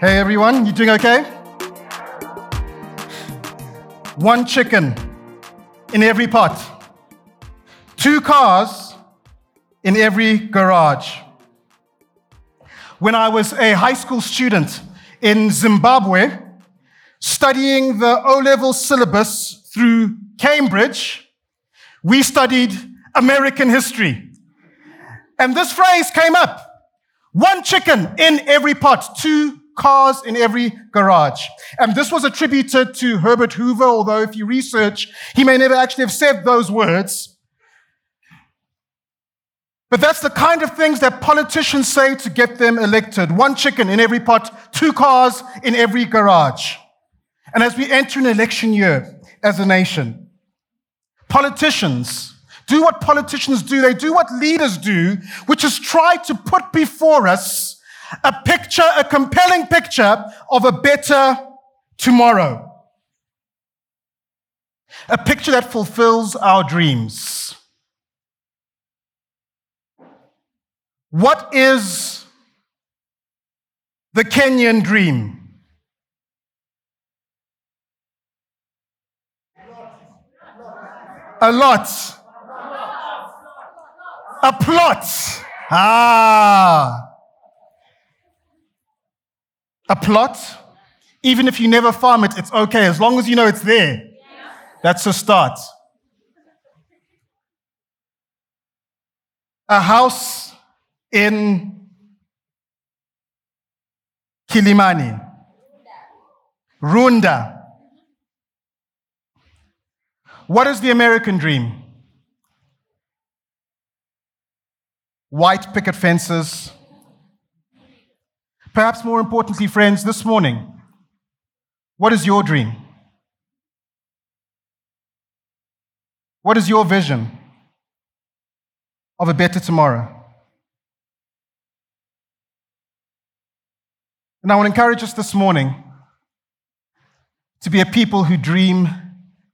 Hey everyone, you doing okay? One chicken in every pot, two cars in every garage. When I was a high school student in Zimbabwe, studying the O level syllabus through Cambridge, we studied American history. And this phrase came up one chicken in every pot, two cars in every garage. And this was attributed to Herbert Hoover, although if you research, he may never actually have said those words. But that's the kind of things that politicians say to get them elected. One chicken in every pot, two cars in every garage. And as we enter an election year as a nation, politicians do what politicians do. They do what leaders do, which is try to put before us a picture, a compelling picture of a better tomorrow. A picture that fulfills our dreams. What is the Kenyan dream? A lot. A plot. Ah. A plot. Even if you never farm it, it's okay. As long as you know it's there. That's a start. A house in Kilimani. Runda. What is the American dream? White picket fences. Perhaps more importantly, friends, this morning, what is your dream? What is your vision of a better tomorrow? And I want to encourage us this morning to be a people who dream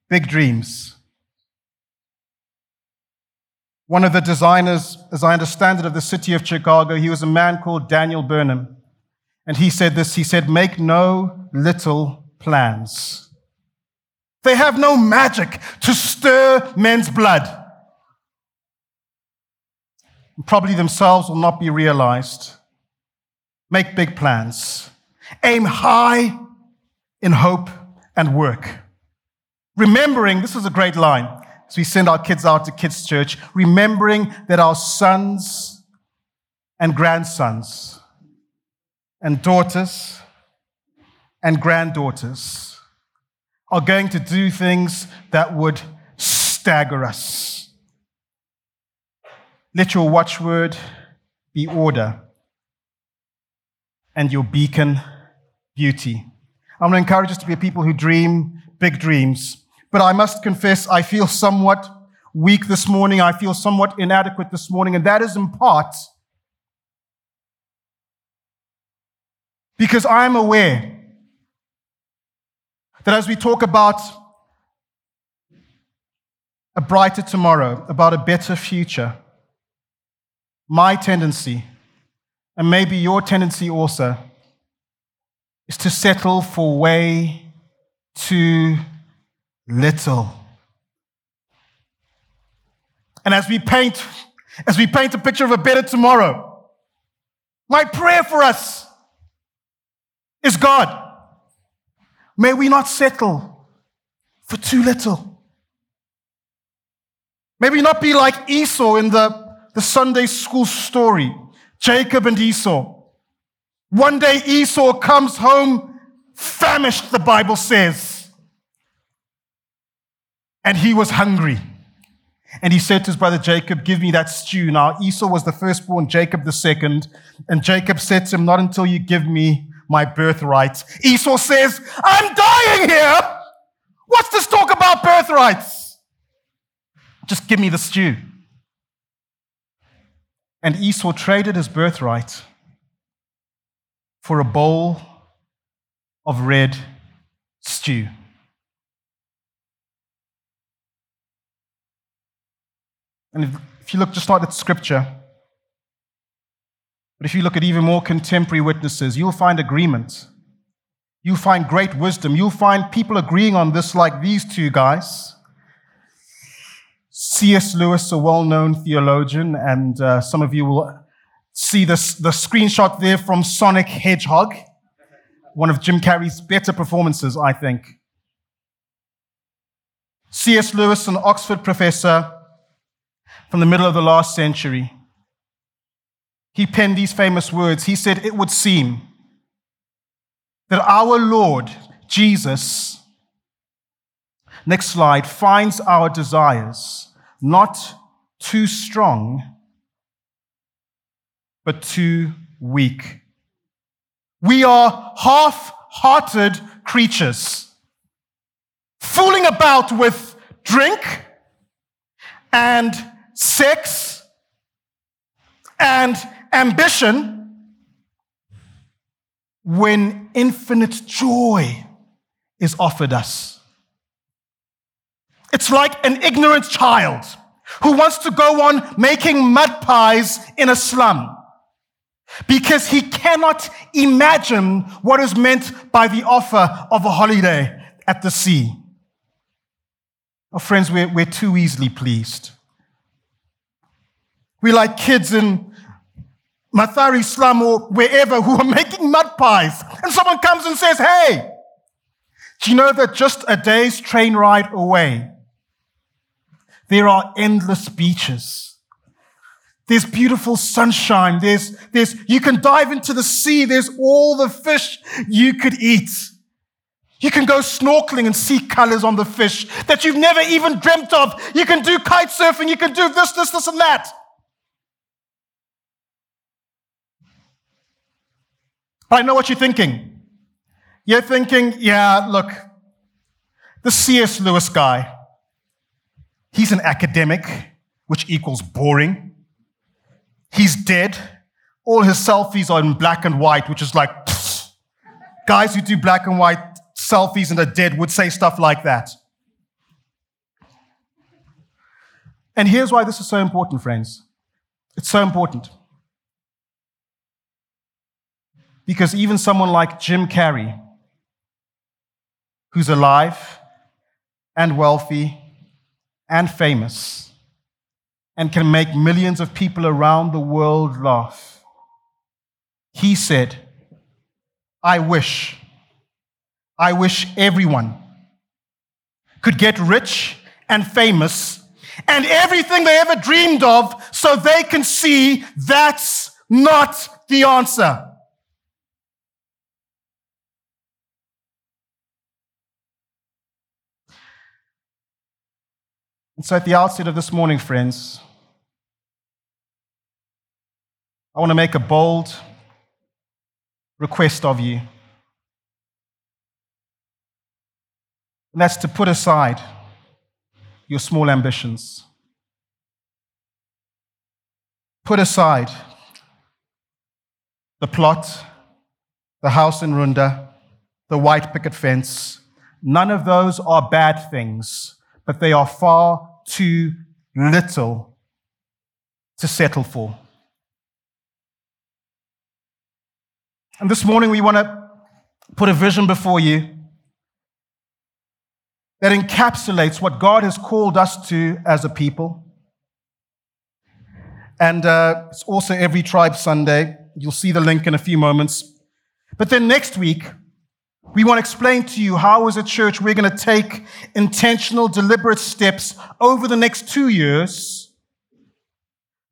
big dreams. One of the designers, as I understand it, of the city of Chicago, he was a man called Daniel Burnham. And he said this he said, Make no little plans. They have no magic to stir men's blood. Probably themselves will not be realized. Make big plans. Aim high in hope and work. Remembering, this is a great line as we send our kids out to kids' church, remembering that our sons and grandsons and daughters and granddaughters are going to do things that would stagger us. Let your watchword be order and your beacon beauty. I'm going to encourage us to be people who dream big dreams. But I must confess, I feel somewhat weak this morning. I feel somewhat inadequate this morning. And that is in part because I'm aware that as we talk about a brighter tomorrow, about a better future, my tendency, and maybe your tendency also, is to settle for way too little. And as we paint, as we paint a picture of a better tomorrow, my prayer for us is God, may we not settle for too little. May we not be like Esau in the, the Sunday school story, Jacob and Esau. One day Esau comes home famished, the Bible says. And he was hungry. And he said to his brother Jacob, Give me that stew. Now, Esau was the firstborn, Jacob the second. And Jacob said to him, Not until you give me my birthright. Esau says, I'm dying here. What's this talk about birthrights? Just give me the stew. And Esau traded his birthright for a bowl of red stew. And if, you look just not at scripture, but if you look at even more contemporary witnesses, you'll find agreement You'll find great wisdom. You'll find people agreeing on this, like these two guys. C.S. Lewis, a well known theologian, and uh, some of you will see this, the screenshot there from Sonic Hedgehog, one of Jim Carrey's better performances, I think. C.S. Lewis, an Oxford professor from the middle of the last century, he penned these famous words. He said, It would seem that our Lord Jesus, next slide, finds our desires not too strong, but too weak. We are half hearted creatures, fooling about with drink and sex and ambition when infinite joy is offered us. It's like an ignorant child who wants to go on making mud pies in a slum because he cannot imagine what is meant by the offer of a holiday at the sea. Oh, friends, we're, we're too easily pleased. We like kids in Mathari slum or wherever who are making mud pies. And someone comes and says, Hey, do you know that just a day's train ride away, there are endless beaches. There's beautiful sunshine. There's, there's, you can dive into the sea. There's all the fish you could eat. You can go snorkeling and see colors on the fish that you've never even dreamt of. You can do kite surfing. You can do this, this, this, and that. But I know what you're thinking. You're thinking, yeah, look, the C.S. Lewis guy, He's an academic, which equals boring. He's dead. All his selfies are in black and white, which is like, pfft. guys who do black and white selfies and are dead would say stuff like that. And here's why this is so important, friends. It's so important. Because even someone like Jim Carrey, who's alive and wealthy and famous and can make millions of people around the world laugh. He said, I wish, I wish everyone could get rich and famous and everything they ever dreamed of so they can see that's not the answer. And so, at the outset of this morning, friends, I want to make a bold request of you. And that's to put aside your small ambitions. Put aside the plot, the house in Runda, the white picket fence. None of those are bad things but they are far too little to settle for. And this morning, we want to put a vision before you that encapsulates what God has called us to as a people. And uh, it's also every tribe Sunday. You'll see the link in a few moments. But then next week, we want to explain to you how, as a church, we're going to take intentional, deliberate steps over the next two years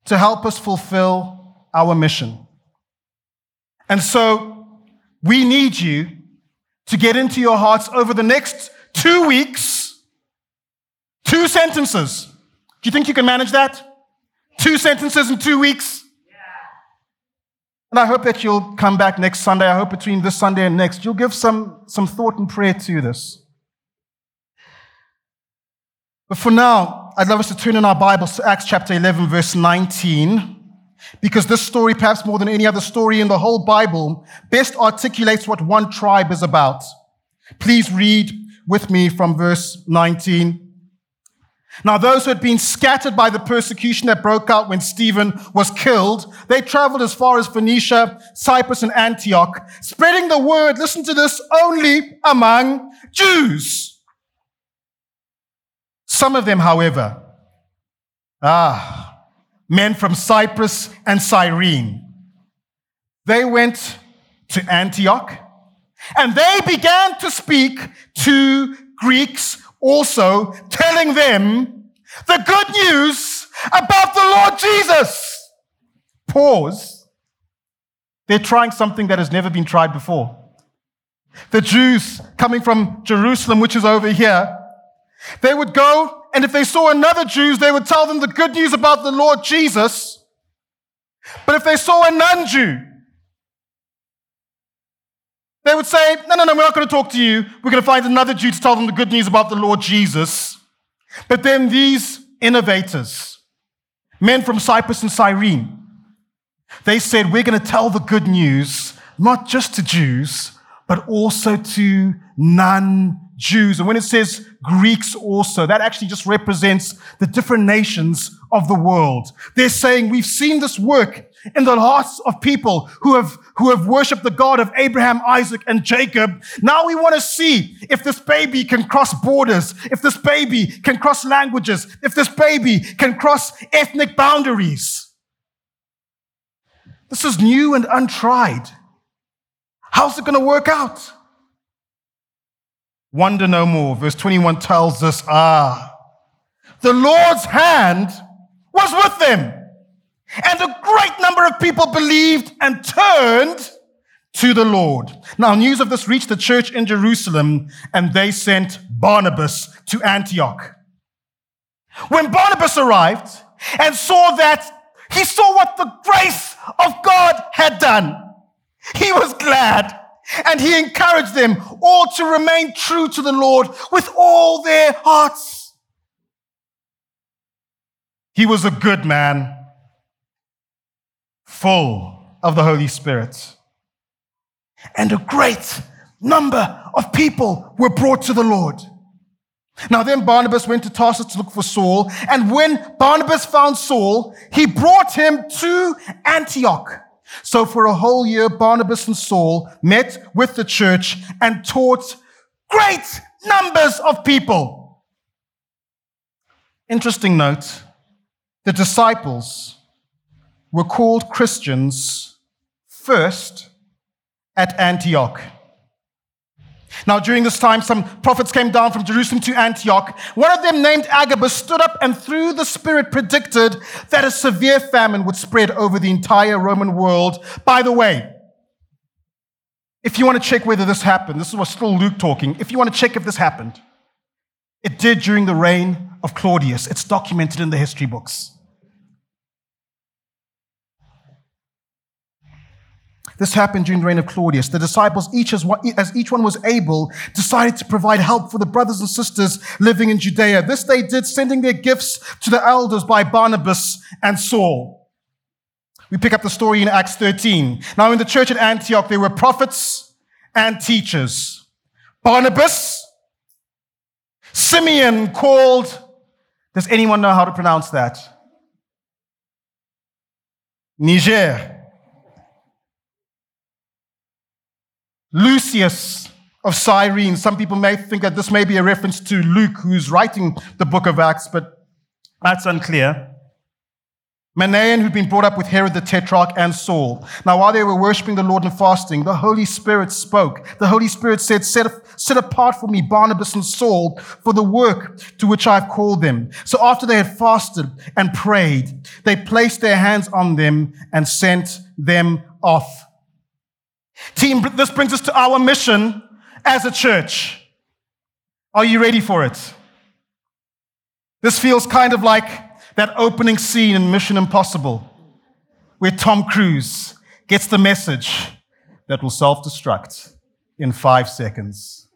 to help us fulfill our mission. And so we need you to get into your hearts over the next two weeks, two sentences. Do you think you can manage that? Two sentences in two weeks? And I hope that you'll come back next Sunday. I hope between this Sunday and next, you'll give some, some thought and prayer to this. But for now, I'd love us to turn in our Bibles to Acts chapter 11, verse 19, because this story, perhaps more than any other story in the whole Bible, best articulates what one tribe is about. Please read with me from verse 19. Now, those who had been scattered by the persecution that broke out when Stephen was killed, they traveled as far as Phoenicia, Cyprus, and Antioch, spreading the word, listen to this, only among Jews. Some of them, however, ah, men from Cyprus and Cyrene, they went to Antioch and they began to speak to Greeks also, telling them the good news about the Lord Jesus. Pause. They're trying something that has never been tried before. The Jews coming from Jerusalem, which is over here, they would go, and if they saw another Jew, they would tell them the good news about the Lord Jesus. But if they saw a non Jew, they would say, No, no, no, we're not going to talk to you. We're going to find another Jew to tell them the good news about the Lord Jesus. But then these innovators, men from Cyprus and Cyrene, they said, We're going to tell the good news not just to Jews, but also to non Jews. And when it says Greeks also, that actually just represents the different nations of the world. They're saying, We've seen this work in the hearts of people who have, who have worshiped the God of Abraham, Isaac, and Jacob. Now we want to see if this baby can cross borders, if this baby can cross languages, if this baby can cross ethnic boundaries. This is new and untried. How's it going to work out? Wonder no more. Verse 21 tells us, ah, the Lord's hand was with them. And a great number of people believed and turned to the Lord. Now, news of this reached the church in Jerusalem, and they sent Barnabas to Antioch. When Barnabas arrived and saw that, he saw what the grace of God had done. He was glad and he encouraged them all to remain true to the Lord with all their hearts. He was a good man full of the Holy Spirit. And a great number of people were brought to the Lord. Now then Barnabas went to Tarsus to look for Saul, and when Barnabas found Saul, he brought him to Antioch. So for a whole year, Barnabas and Saul met with the church and taught great numbers of people. Interesting note, the disciples were called Christians first at Antioch. Now, during this time, some prophets came down from Jerusalem to Antioch. One of them, named Agabus, stood up and through the Spirit predicted that a severe famine would spread over the entire Roman world. By the way, if you want to check whether this happened, this was still Luke talking. If you want to check if this happened, it did during the reign of Claudius. It's documented in the history books. This happened during the reign of Claudius. The disciples, each as, one, as each one was able, decided to provide help for the brothers and sisters living in Judea. This they did, sending their gifts to the elders by Barnabas and Saul. We pick up the story in Acts 13. Now, in the church at Antioch, there were prophets and teachers. Barnabas, Simeon called, does anyone know how to pronounce that? Niger. Lucius of Cyrene. Some people may think that this may be a reference to Luke, who's writing the book of Acts, but that's unclear. Manaen, who'd been brought up with Herod the Tetrarch and Saul. Now, while they were worshiping the Lord and fasting, the Holy Spirit spoke. The Holy Spirit said, set, set apart for me Barnabas and Saul for the work to which I've called them. So after they had fasted and prayed, they placed their hands on them and sent them off. Team, this brings us to our mission as a church. Are you ready for it? This feels kind of like that opening scene in Mission Impossible, where Tom Cruise gets the message that will self destruct in five seconds.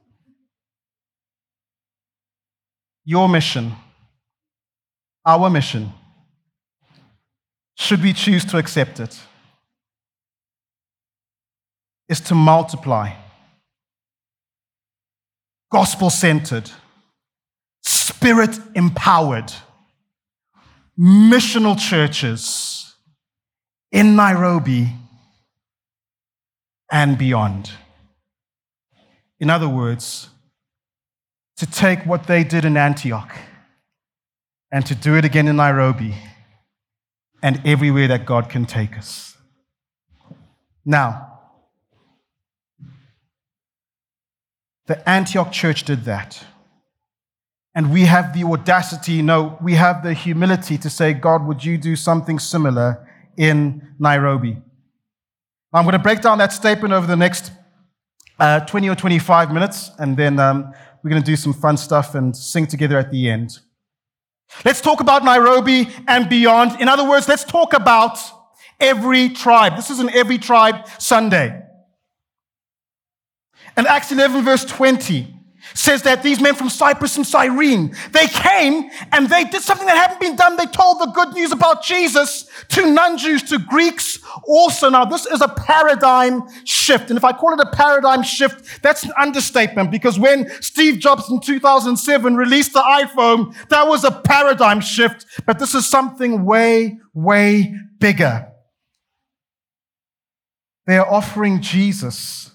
Your mission, our mission, should we choose to accept it? Is to multiply. Gospel centered, spirit empowered missional churches in Nairobi and beyond. In other words, to take what they did in Antioch and to do it again in Nairobi and everywhere that God can take us. Now, the Antioch church did that. And we have the audacity, no, we have the humility to say, God, would you do something similar in Nairobi? I'm going to break down that statement over the next uh, 20 or 25 minutes, and then um, we're going to do some fun stuff and sing together at the end. Let's talk about Nairobi and beyond. In other words, let's talk about every tribe. This is an every tribe Sunday. And Acts 11, verse 20 says that these men from Cyprus and Cyrene, they came and they did something that hadn't been done. They told the good news about Jesus to non-Jews, to Greeks also. Now, this is a paradigm shift. And if I call it a paradigm shift, that's an understatement because when Steve Jobs in 2007 released the iPhone, that was a paradigm shift. But this is something way, way bigger. They are offering Jesus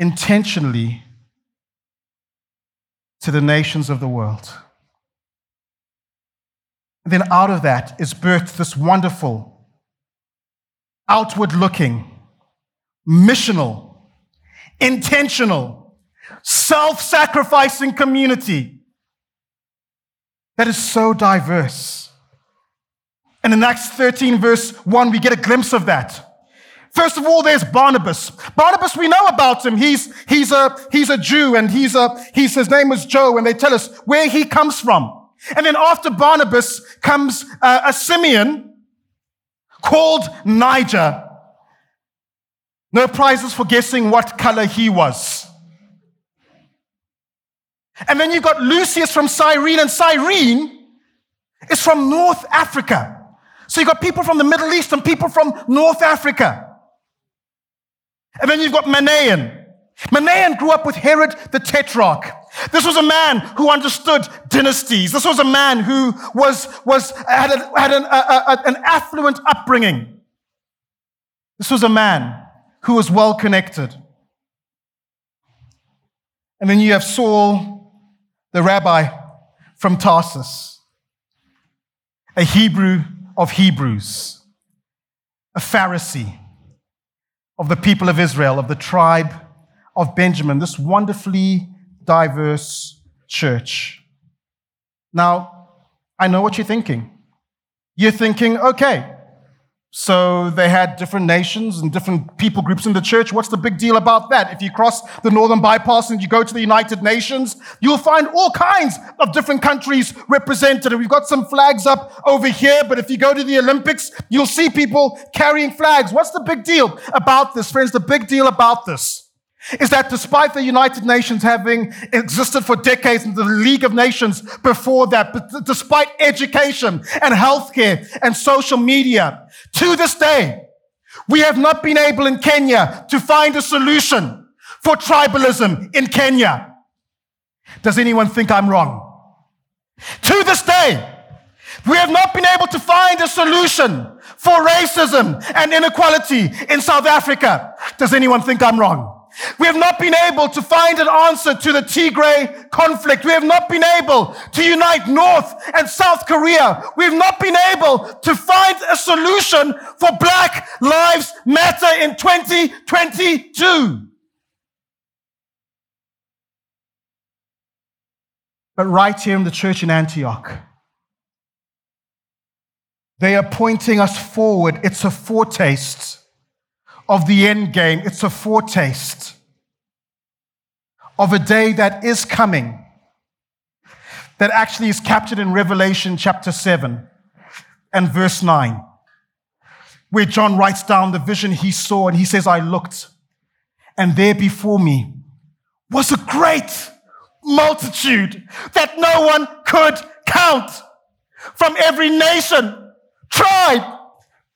intentionally to the nations of the world. And then out of that is birthed this wonderful, outward looking, missional, intentional, self sacrificing community that is so diverse. And in Acts 13, verse 1, we get a glimpse of that. First of all, there's Barnabas. Barnabas, we know about him. He's, he's a, he's a Jew and he's a, he's, his name was Joe and they tell us where he comes from. And then after Barnabas comes uh, a Simeon called Niger. No prizes for guessing what color he was. And then you've got Lucius from Cyrene, and Cyrene is from North Africa. So you've got people from the Middle East and people from North Africa. And then you've got Manaen. Manaen grew up with Herod the Tetrarch. This was a man who understood dynasties. This was a man who was, was, had, a, had an, a, a, an affluent upbringing. This was a man who was well connected. And then you have Saul, the rabbi from Tarsus, a Hebrew of Hebrews, a Pharisee of the people of Israel, of the tribe of Benjamin, this wonderfully diverse church. Now, I know what you're thinking. You're thinking, okay, so they had different nations and different people groups in the church. What's the big deal about that? If you cross the northern bypass and you go to the United Nations, you'll find all kinds of different countries represented. We've got some flags up over here, but if you go to the Olympics, you'll see people carrying flags. What's the big deal about this, friends? The big deal about this is that despite the United Nations having existed for decades and the League of Nations before that, but despite education and healthcare and social media, to this day, we have not been able in Kenya to find a solution for tribalism in Kenya. Does anyone think I'm wrong? To this day, we have not been able to find a solution for racism and inequality in South Africa. Does anyone think I'm wrong? We have not been able to find an answer to the Tigray conflict. We have not been able to unite North and South Korea. We have not been able to find a solution for Black Lives Matter in 2022. But right here in the church in Antioch, they are pointing us forward. It's a foretaste of the end game. It's a foretaste of a day that is coming, that actually is captured in Revelation chapter 7 and verse 9, where John writes down the vision he saw and he says, I looked, and there before me was a great multitude that no one could count from every nation, tribe,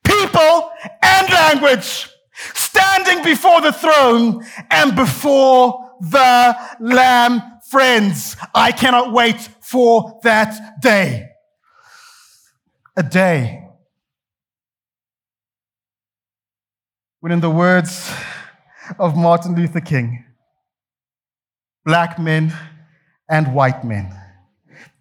people, and language standing before the throne and before the Lamb Friends, I cannot wait for that day. A day when, in the words of Martin Luther King, black men and white men,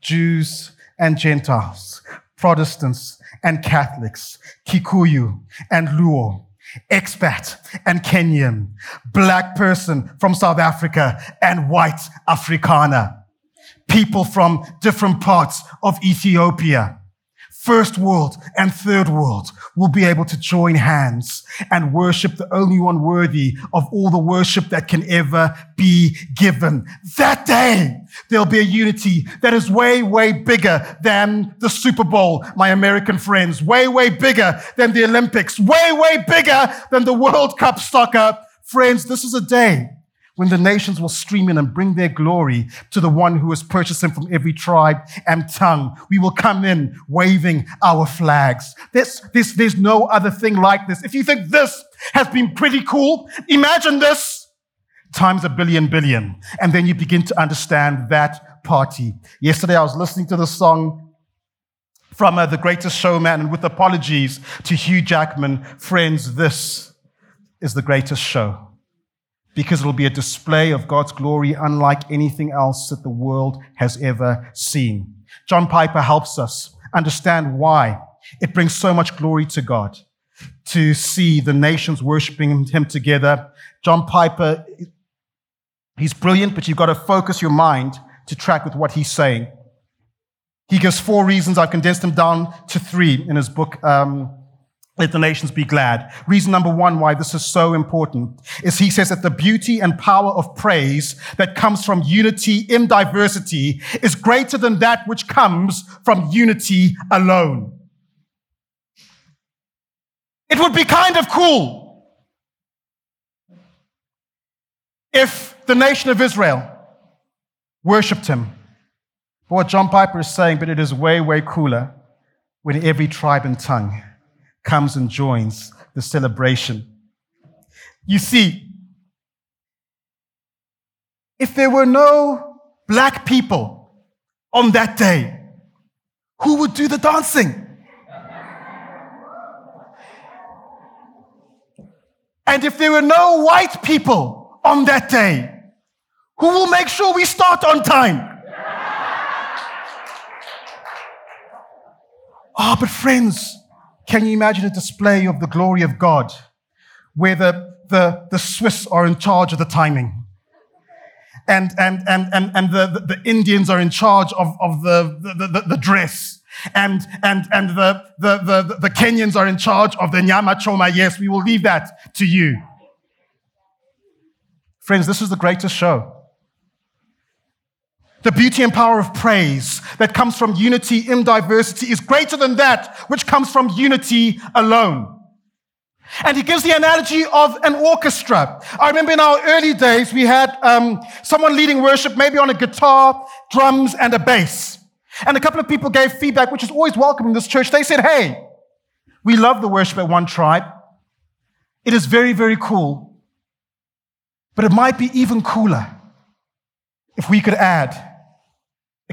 Jews and Gentiles, Protestants and Catholics, Kikuyu and Luo, expat and Kenyan, black person from South Africa and white Afrikaner, people from different parts of Ethiopia, first world and third world will be able to join hands and worship the only one worthy of all the worship that can ever be given. That day, there'll be a unity that is way, way bigger than the Super Bowl, my American friends, way, way bigger than the Olympics, way, way bigger than the World Cup soccer. Friends, this is a day when the nations will stream in and bring their glory to the one who has purchased them from every tribe and tongue. We will come in waving our flags. There's, there's, there's no other thing like this. If you think this has been pretty cool, imagine this times a billion billion. And then you begin to understand that party. Yesterday I was listening to the song from uh, The Greatest Showman, and with apologies to Hugh Jackman, friends, this is the greatest show because it'll be a display of God's glory unlike anything else that the world has ever seen. John Piper helps us understand why it brings so much glory to God to see the nations worshiping Him together. John Piper, he's brilliant, but you've got to focus your mind to track with what he's saying. He gives four reasons. I've condensed them down to three in his book, um, let the nations be glad. Reason number one why this is so important is he says that the beauty and power of praise that comes from unity in diversity is greater than that which comes from unity alone. It would be kind of cool if the nation of Israel worshiped him. But what John Piper is saying, but it is way, way cooler when every tribe and tongue comes and joins the celebration. You see, if there were no black people on that day, who would do the dancing? And if there were no white people on that day, who will make sure we start on time? Ah, oh, but friends, can you imagine a display of the glory of God where the, the, the Swiss are in charge of the timing? And, and, and, and, and the, the, Indians are in charge of, of the, the, the, the dress. And, and, and the, the, the, the Kenyans are in charge of the nyama choma. Yes, we will leave that to you. Friends, this is the greatest show. The beauty and power of praise that comes from unity in diversity is greater than that which comes from unity alone. And he gives the analogy of an orchestra. I remember in our early days, we had um, someone leading worship, maybe on a guitar, drums, and a bass. And a couple of people gave feedback, which is always welcome in this church. They said, Hey, we love the worship at One Tribe. It is very, very cool. But it might be even cooler if we could add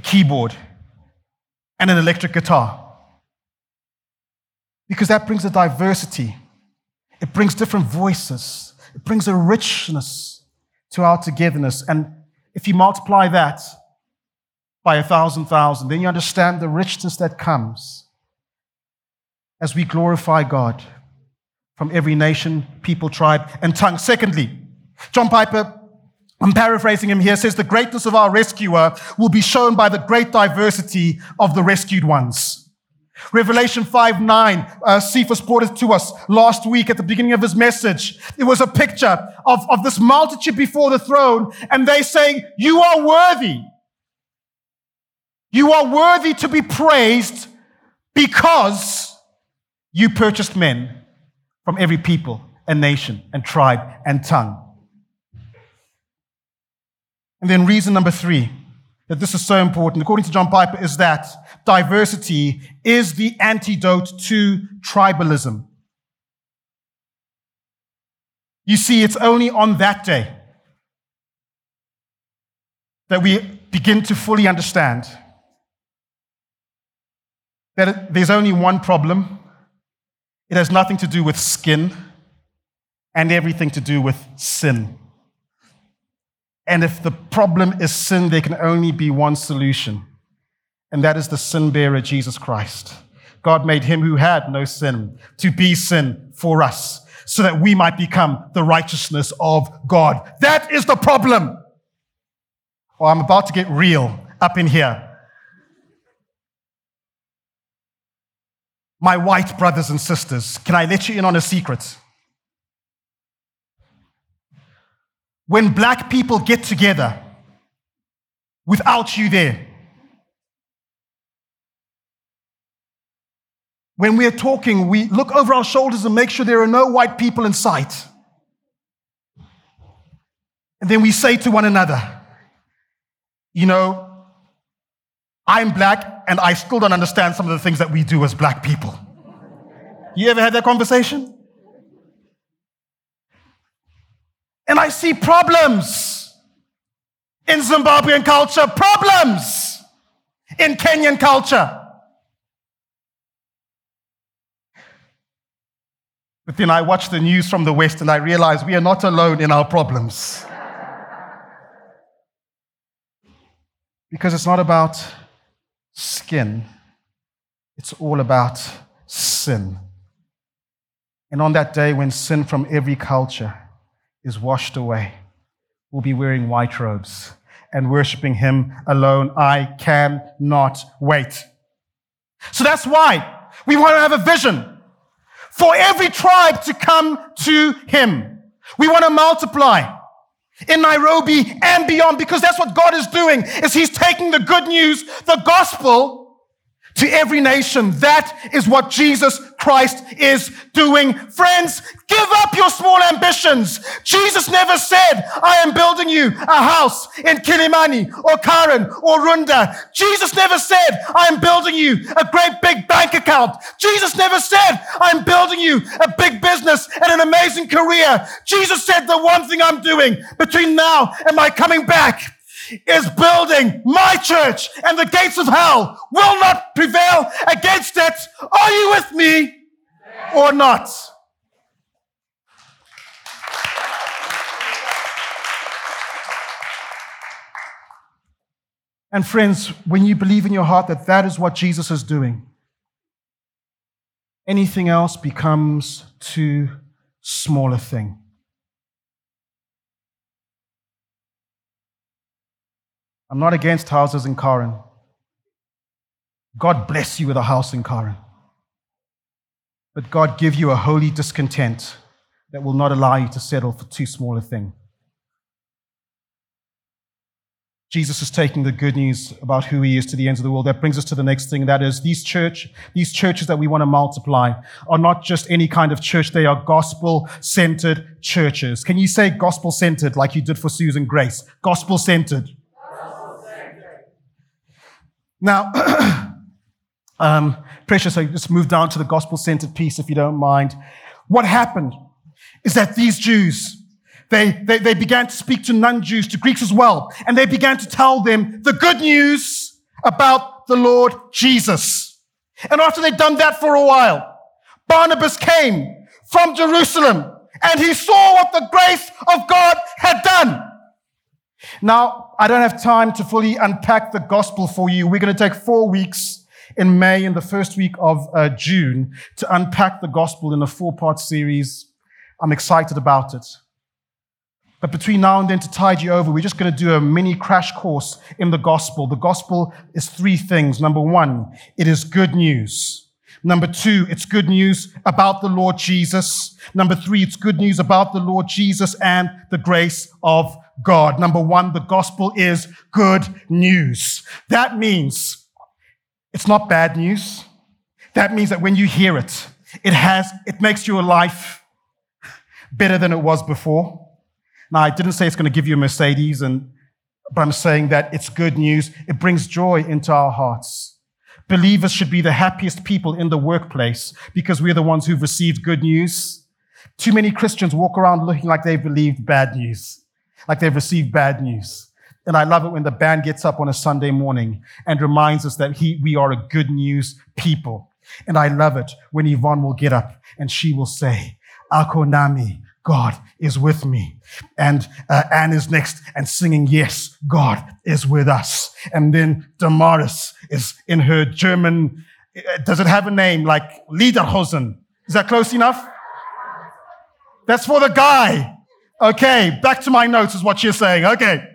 keyboard, and an electric guitar. Because that brings a diversity, it brings different voices, it brings a richness to our togetherness. And if you multiply that by a thousand thousand, then you understand the richness that comes as we glorify God from every nation, people, tribe, and tongue. Secondly, John Piper I'm paraphrasing him here, says the greatness of our rescuer will be shown by the great diversity of the rescued ones. Revelation 5 9, uh, Cephas brought it to us last week at the beginning of his message. It was a picture of, of this multitude before the throne, and they saying, You are worthy. You are worthy to be praised because you purchased men from every people and nation and tribe and tongue. And then reason number three that this is so important, according to John Piper, is that diversity is the antidote to tribalism. You see, it's only on that day that we begin to fully understand that there's only one problem. It has nothing to do with skin and everything to do with sin. And if the problem is sin, there can only be one solution, and that is the sin bearer, Jesus Christ. God made him who had no sin to be sin for us, so that we might become the righteousness of God. That is the problem. Well, I'm about to get real up in here. My white brothers and sisters, can I let you in on a secret? When black people get together without you there, when we're talking, we look over our shoulders and make sure there are no white people in sight. And then we say to one another, you know, I'm black and I still don't understand some of the things that we do as black people. You ever had that conversation? And I see problems in Zimbabwean culture, problems in Kenyan culture. But then I watch the news from the West and I realize we are not alone in our problems. because it's not about skin, it's all about sin. And on that day when sin from every culture is washed away, we'll be wearing white robes and worshiping Him alone. I cannot wait. So that's why we want to have a vision for every tribe to come to Him. We want to multiply in Nairobi and beyond because that's what God is doing is he's taking the good news, the gospel to every nation. That is what Jesus Christ is doing. Friends, give up your small ambitions. Jesus never said, I am building you a house in Kilimani or Karen or Runda. Jesus never said, I am building you a great big bank account. Jesus never said, I'm building you a big business and an amazing career. Jesus said, the one thing I'm doing between now and my coming back is building my church and the gates of hell will not prevail against it. Are you with me or not? And friends, when you believe in your heart that that is what Jesus is doing, anything else becomes too small a thing. I'm not against houses in Karen. God bless you with a house in Karen. But God give you a holy discontent that will not allow you to settle for too small a thing. Jesus is taking the good news about who he is to the ends of the world. That brings us to the next thing. That is these church, these churches that we want to multiply are not just any kind of church. They are gospel centered churches. Can you say gospel centered like you did for Susan Grace? Gospel centered. Now, um, precious, I just move down to the gospel centered piece if you don't mind. What happened is that these Jews, they, they, they began to speak to non Jews, to Greeks as well, and they began to tell them the good news about the Lord Jesus. And after they'd done that for a while, Barnabas came from Jerusalem and he saw what the grace of God had done. Now, I don't have time to fully unpack the gospel for you. We're going to take four weeks in May and the first week of uh, June to unpack the gospel in a four part series. I'm excited about it. But between now and then, to tide you over, we're just going to do a mini crash course in the gospel. The gospel is three things. Number one, it is good news. Number two, it's good news about the Lord Jesus. Number three, it's good news about the Lord Jesus and the grace of God. Number one, the gospel is good news. That means it's not bad news. That means that when you hear it, it has, it makes your life better than it was before. Now, I didn't say it's going to give you a Mercedes, and, but I'm saying that it's good news. It brings joy into our hearts. Believers should be the happiest people in the workplace because we're the ones who've received good news. Too many Christians walk around looking like they've believed bad news like they've received bad news. And I love it when the band gets up on a Sunday morning and reminds us that he, we are a good news people. And I love it when Yvonne will get up and she will say, Akho nami, God is with me. And uh, Anne is next and singing, Yes, God is with us. And then Damaris is in her German, uh, does it have a name like Lederhosen? Is that close enough? That's for the guy. Okay, back to my notes is what you're saying. Okay.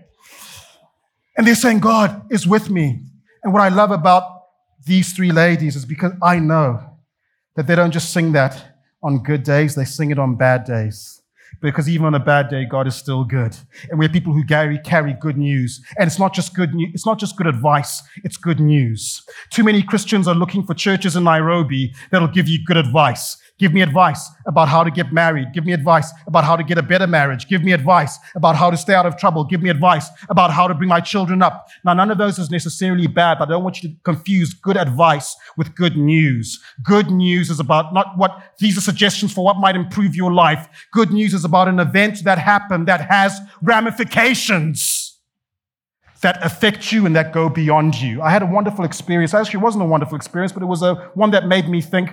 And they're saying, God is with me. And what I love about these three ladies is because I know that they don't just sing that on good days, they sing it on bad days. Because even on a bad day, God is still good. And we're people who carry, carry good news. And it's not just good news, it's not just good advice, it's good news. Too many Christians are looking for churches in Nairobi that'll give you good advice. Give me advice about how to get married. Give me advice about how to get a better marriage. Give me advice about how to stay out of trouble. Give me advice about how to bring my children up. Now, none of those is necessarily bad, but I don't want you to confuse good advice with good news. Good news is about not what these are suggestions for what might improve your life. Good news is about an event that happened that has ramifications that affect you and that go beyond you. I had a wonderful experience. Actually, it wasn't a wonderful experience, but it was a one that made me think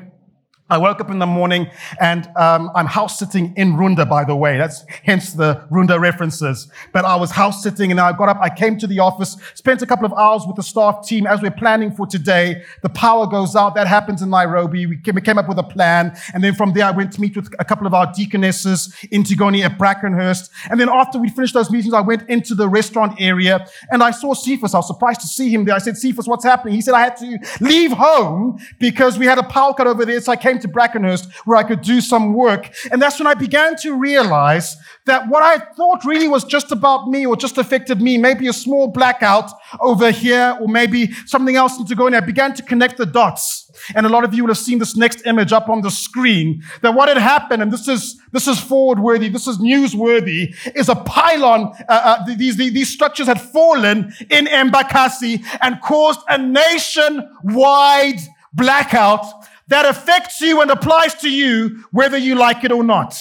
I woke up in the morning and um, I'm house sitting in Runda, by the way. That's hence the Runda references. But I was house sitting and I got up. I came to the office, spent a couple of hours with the staff team as we're planning for today. The power goes out. That happens in Nairobi. We came, we came up with a plan. And then from there, I went to meet with a couple of our deaconesses in Tigoni at Brackenhurst. And then after we finished those meetings, I went into the restaurant area and I saw Cephas. I was surprised to see him there. I said, Cephas, what's happening? He said, I had to leave home because we had a power cut over there. So I came to Brackenhurst where I could do some work. And that's when I began to realize that what I thought really was just about me or just affected me, maybe a small blackout over here or maybe something else to go in. I began to connect the dots. And a lot of you will have seen this next image up on the screen that what had happened, and this is, this is forward worthy, this is newsworthy, is a pylon, uh, uh, these, these, these structures had fallen in Embakasi and caused a nationwide blackout that affects you and applies to you whether you like it or not.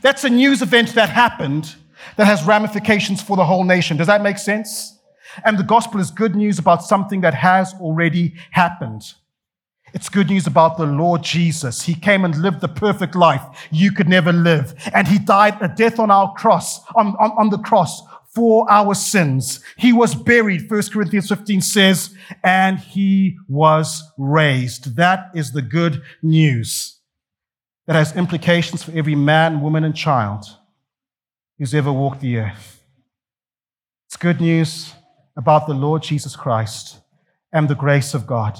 That's a news event that happened that has ramifications for the whole nation. Does that make sense? And the gospel is good news about something that has already happened. It's good news about the Lord Jesus. He came and lived the perfect life you could never live. And he died a death on our cross, on, on, on the cross for our sins. He was buried, 1 Corinthians 15 says, and he was raised. That is the good news that has implications for every man, woman, and child who's ever walked the earth. It's good news about the Lord Jesus Christ and the grace of God.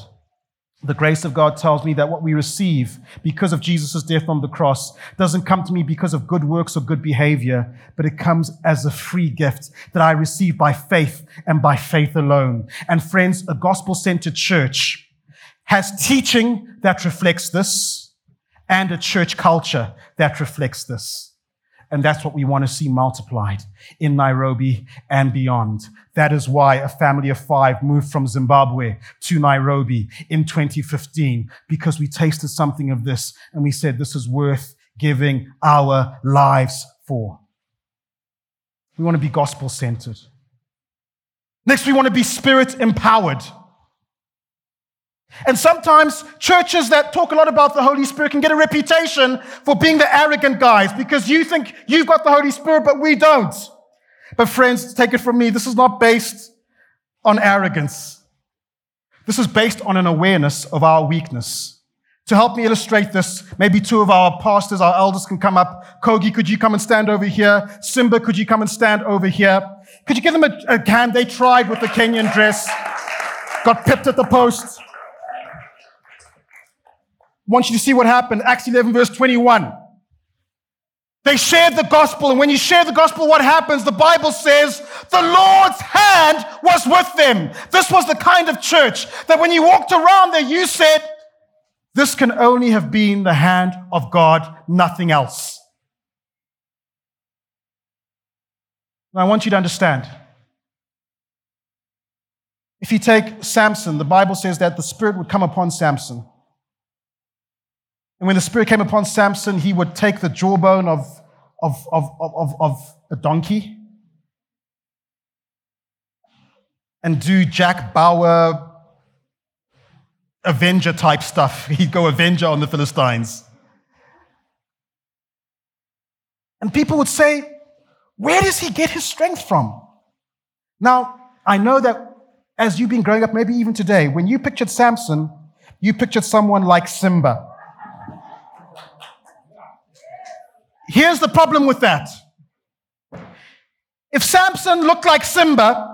The grace of God tells me that what we receive because of Jesus' death on the cross doesn't come to me because of good works or good behavior, but it comes as a free gift that I receive by faith and by faith alone. And friends, a gospel centered church has teaching that reflects this and a church culture that reflects this. And that's what we want to see multiplied in Nairobi and beyond. That is why a family of five moved from Zimbabwe to Nairobi in 2015, because we tasted something of this and we said, this is worth giving our lives for. We want to be gospel centered. Next, we want to be spirit empowered. And sometimes churches that talk a lot about the Holy Spirit can get a reputation for being the arrogant guys because you think you've got the Holy Spirit, but we don't. But friends, take it from me. This is not based on arrogance. This is based on an awareness of our weakness. To help me illustrate this, maybe two of our pastors, our elders can come up. Kogi, could you come and stand over here? Simba, could you come and stand over here? Could you give them a, a hand? They tried with the Kenyan dress, got pipped at the post want you to see what happened. Acts 11, verse 21. They shared the gospel, and when you share the gospel, what happens? The Bible says the Lord's hand was with them. This was the kind of church that when you walked around there, you said, This can only have been the hand of God, nothing else. I want you to understand. If you take Samson, the Bible says that the Spirit would come upon Samson. And when the Spirit came upon Samson, he would take the jawbone of, of, of, of, of a donkey and do Jack Bauer Avenger type stuff. He'd go Avenger on the Philistines. And people would say, Where does he get his strength from? Now, I know that as you've been growing up, maybe even today, when you pictured Samson, you pictured someone like Simba. Here's the problem with that. If Samson looked like Simba,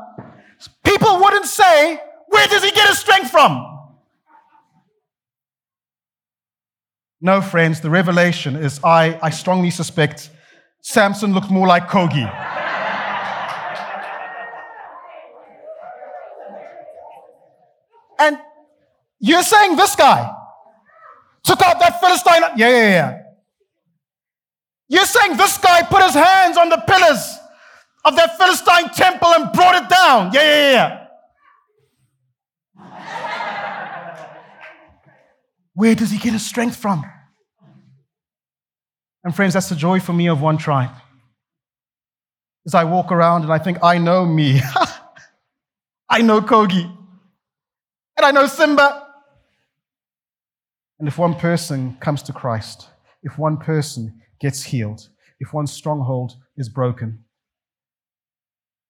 people wouldn't say, Where does he get his strength from? No, friends, the revelation is I, I strongly suspect Samson looked more like Kogi. and you're saying this guy took out that Philistine. Yeah, yeah, yeah. You're saying this guy put his hands on the pillars of that Philistine temple and brought it down. Yeah, yeah, yeah. Where does he get his strength from? And friends, that's the joy for me of one tribe. As I walk around and I think, I know me. I know Kogi. And I know Simba. And if one person comes to Christ, if one person gets healed, if one stronghold is broken,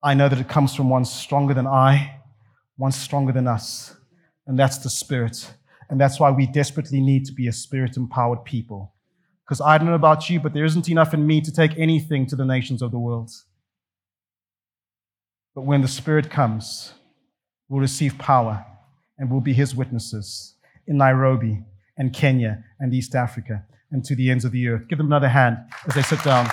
I know that it comes from one stronger than I, one stronger than us, and that's the Spirit and that's why we desperately need to be a spirit empowered people. Because I don't know about you, but there isn't enough in me to take anything to the nations of the world. But when the Spirit comes, we'll receive power and we'll be His witnesses in Nairobi and Kenya and East Africa and to the ends of the earth. Give them another hand as they sit down.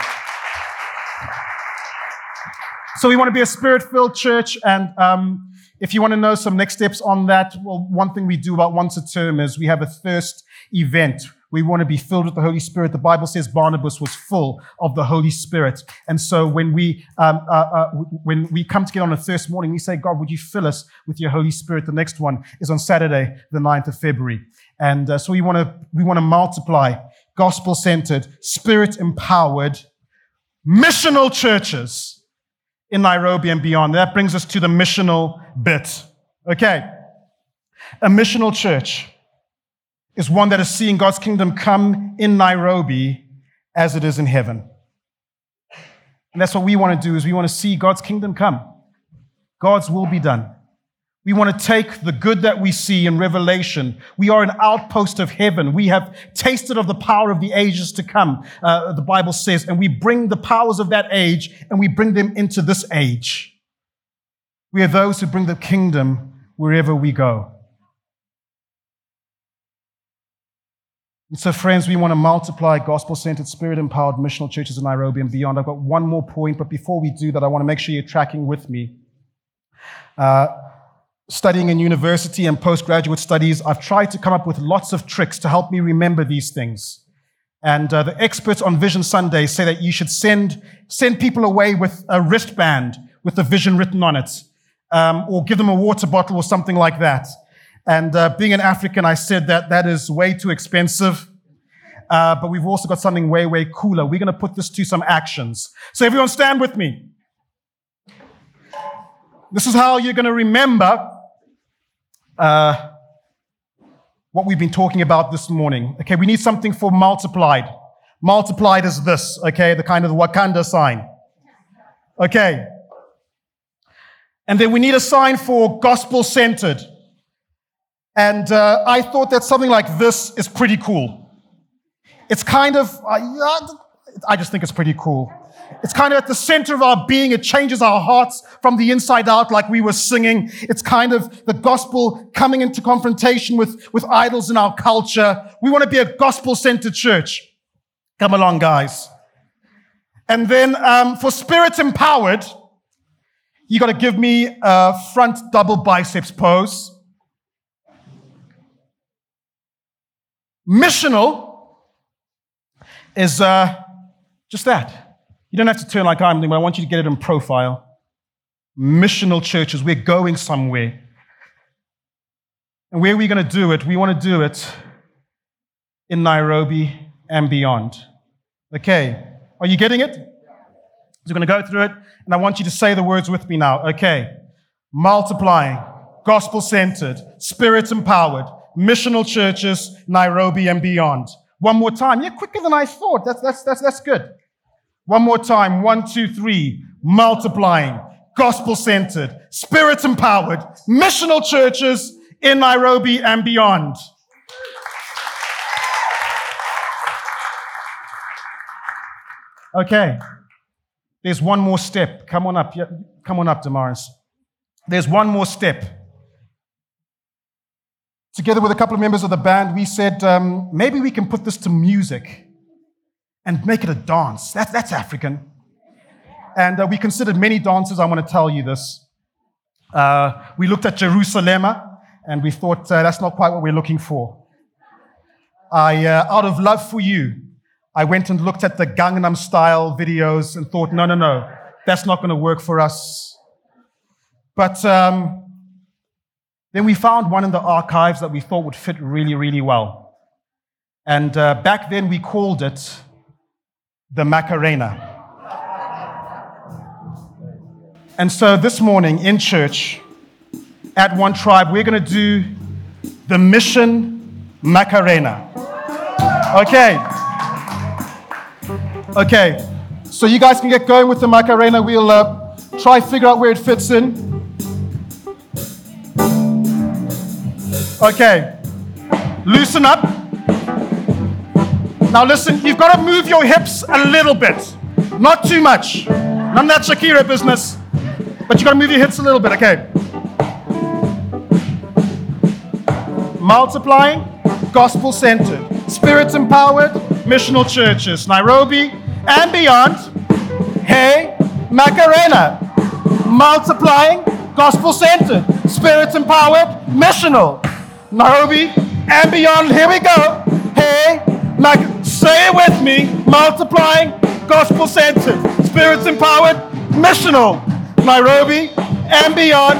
So we want to be a spirit filled church and um, if you want to know some next steps on that, well, one thing we do about once a term is we have a thirst event. We want to be filled with the Holy Spirit. The Bible says Barnabas was full of the Holy Spirit. And so when we, um, uh, uh, when we come together on a thirst morning, we say, God, would you fill us with your Holy Spirit? The next one is on Saturday, the 9th of February. And uh, so we want to, we want to multiply gospel centered, spirit empowered, missional churches in Nairobi and beyond. That brings us to the missional bit. Okay. A missional church is one that is seeing God's kingdom come in Nairobi as it is in heaven. And that's what we want to do is we want to see God's kingdom come. God's will be done. We want to take the good that we see in Revelation. We are an outpost of heaven. We have tasted of the power of the ages to come, uh, the Bible says, and we bring the powers of that age and we bring them into this age. We are those who bring the kingdom wherever we go. And so, friends, we want to multiply gospel centered, spirit empowered missional churches in Nairobi and beyond. I've got one more point, but before we do that, I want to make sure you're tracking with me. Uh, studying in university and postgraduate studies, I've tried to come up with lots of tricks to help me remember these things. And uh, the experts on Vision Sunday say that you should send, send people away with a wristband with the vision written on it, um, or give them a water bottle or something like that. And uh, being an African, I said that that is way too expensive. Uh, but we've also got something way, way cooler. We're going to put this to some actions. So everyone stand with me. This is how you're going to remember uh, what we've been talking about this morning. Okay, we need something for multiplied. Multiplied is this, okay, the kind of Wakanda sign. Okay. And then we need a sign for gospel centered. And uh, I thought that something like this is pretty cool. It's kind of, uh, I just think it's pretty cool. It's kind of at the center of our being. It changes our hearts from the inside out, like we were singing. It's kind of the gospel coming into confrontation with, with idols in our culture. We want to be a gospel centered church. Come along, guys. And then um, for spirit empowered, you got to give me a front double biceps pose. Missional is uh, just that. You don't have to turn like I'm doing, but I want you to get it in profile. Missional churches, we're going somewhere. And where are we going to do it? We want to do it in Nairobi and beyond. Okay, are you getting it? So we're going to go through it, and I want you to say the words with me now. Okay, multiplying, gospel centered, spirit empowered, missional churches, Nairobi and beyond. One more time. You're quicker than I thought. That's, that's, that's, that's good. One more time. One, two, three. Multiplying, gospel centered, spirit empowered, missional churches in Nairobi and beyond. Okay. There's one more step. Come on up. Come on up, Damaris. There's one more step. Together with a couple of members of the band, we said um, maybe we can put this to music and make it a dance. That's, that's African. And uh, we considered many dances. I want to tell you this. Uh, we looked at Jerusalem and we thought uh, that's not quite what we're looking for. I, uh, out of love for you, I went and looked at the Gangnam style videos and thought, no, no, no, that's not going to work for us. But um, then we found one in the archives that we thought would fit really, really well. And uh, back then we called it the Macarena. And so this morning in church at One Tribe, we're going to do the Mission Macarena. Okay. Okay, so you guys can get going with the Macarena. We'll uh, try figure out where it fits in. Okay, loosen up. Now listen, you've got to move your hips a little bit, not too much. None of that Shakira business, but you've got to move your hips a little bit. Okay. Multiplying, gospel centered, spirit empowered, missional churches, Nairobi, and beyond. Hey, Macarena, multiplying, gospel centered, spirit empowered, missional. Nairobi and beyond. Here we go. Hey, Mac- say it with me, multiplying, gospel centered, spirit empowered, missional. Nairobi and beyond.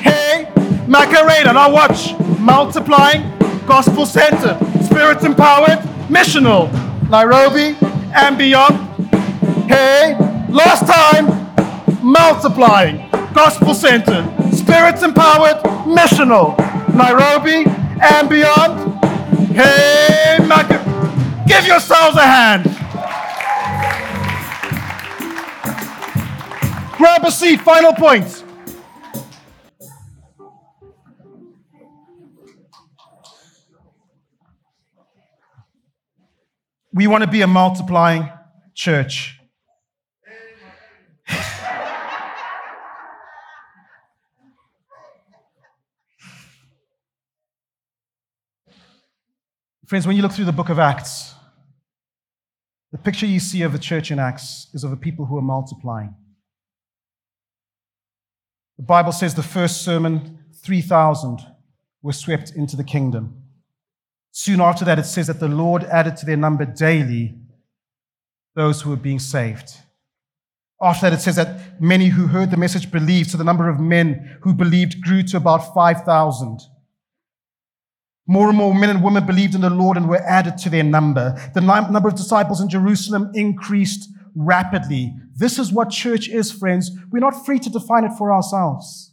Hey, Macarena. Now watch. Multiplying, gospel centered, spirit empowered, missional. Nairobi and beyond. Hey, last time, multiplying, gospel centered, spirit empowered, missional, Nairobi and beyond. Hey, Mac- give yourselves a hand. Grab a seat, final points. We want to be a multiplying church. Friends, when you look through the book of Acts, the picture you see of the church in Acts is of a people who are multiplying. The Bible says the first sermon, 3,000 were swept into the kingdom. Soon after that, it says that the Lord added to their number daily those who were being saved. After that, it says that many who heard the message believed, so the number of men who believed grew to about 5,000. More and more men and women believed in the Lord and were added to their number. The number of disciples in Jerusalem increased rapidly. This is what church is, friends. We're not free to define it for ourselves.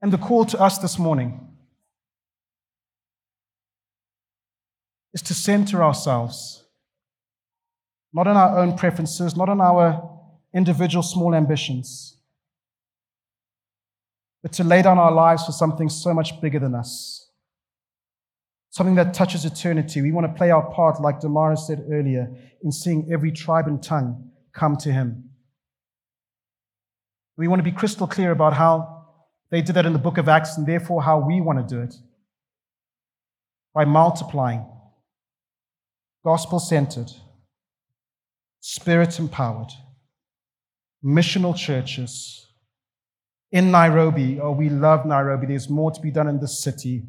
And the call to us this morning is to center ourselves, not on our own preferences, not on our individual small ambitions, but to lay down our lives for something so much bigger than us, something that touches eternity. We want to play our part, like Damaris said earlier, in seeing every tribe and tongue come to Him. We want to be crystal clear about how they did that in the book of Acts, and therefore how we want to do it by multiplying, gospel centered, spirit empowered, missional churches. In Nairobi, oh, we love Nairobi. There's more to be done in this city,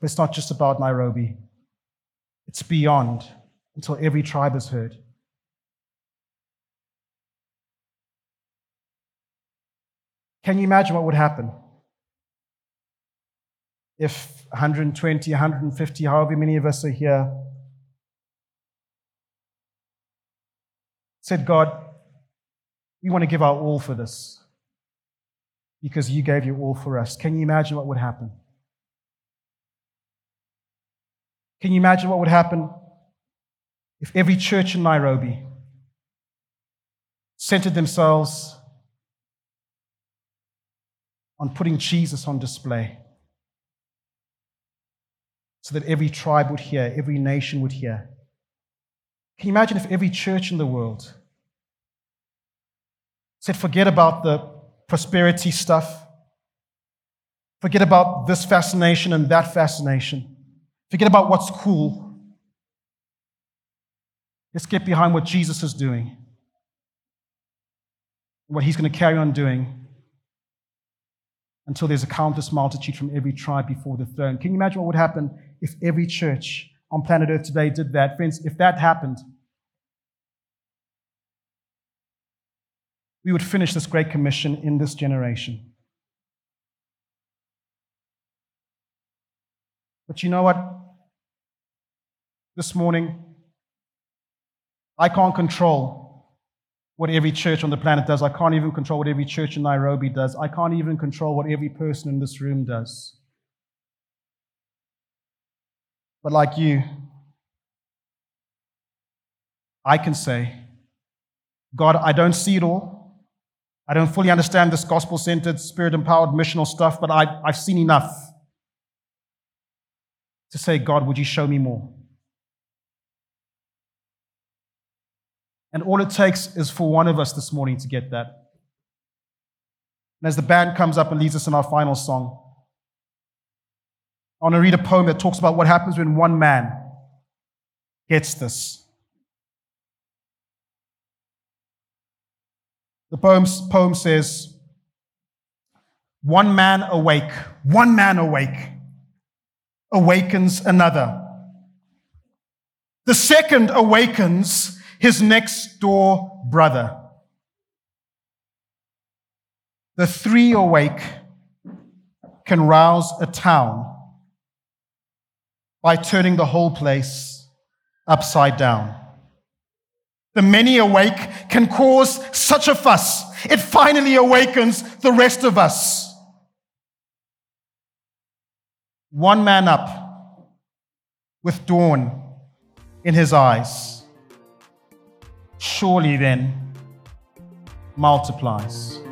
but it's not just about Nairobi, it's beyond until every tribe is heard. Can you imagine what would happen? if 120, 150, however many of us are here, said, God, We want to give our all for this because you gave your all for us. Can you imagine what would happen? Can you imagine what would happen if every church in Nairobi centered themselves on putting Jesus on display so that every tribe would hear, every nation would hear? Can you imagine if every church in the world said, forget about the prosperity stuff, forget about this fascination and that fascination, forget about what's cool. Let's get behind what Jesus is doing, what he's going to carry on doing until there's a countless multitude from every tribe before the throne. Can you imagine what would happen if every church on planet Earth today did that? Friends, if that happened, we would finish this great commission in this generation. But you know what? This morning, I can't control what every church on the planet does. I can't even control what every church in Nairobi does. I can't even control what every person in this room does. But like you, I can say, God, I don't see it all. I don't fully understand this gospel centered, spirit empowered, missional stuff, but I, I've seen enough to say, God, would you show me more? And all it takes is for one of us this morning to get that. And as the band comes up and leads us in our final song, I want to read a poem that talks about what happens when one man gets this. The poem, poem says, One man awake, one man awake, awakens another. The second awakens his next door brother. The three awake can rouse a town by turning the whole place upside down. The many awake can cause such a fuss. It finally awakens the rest of us. One man up with dawn in his eyes. Surely then multiplies.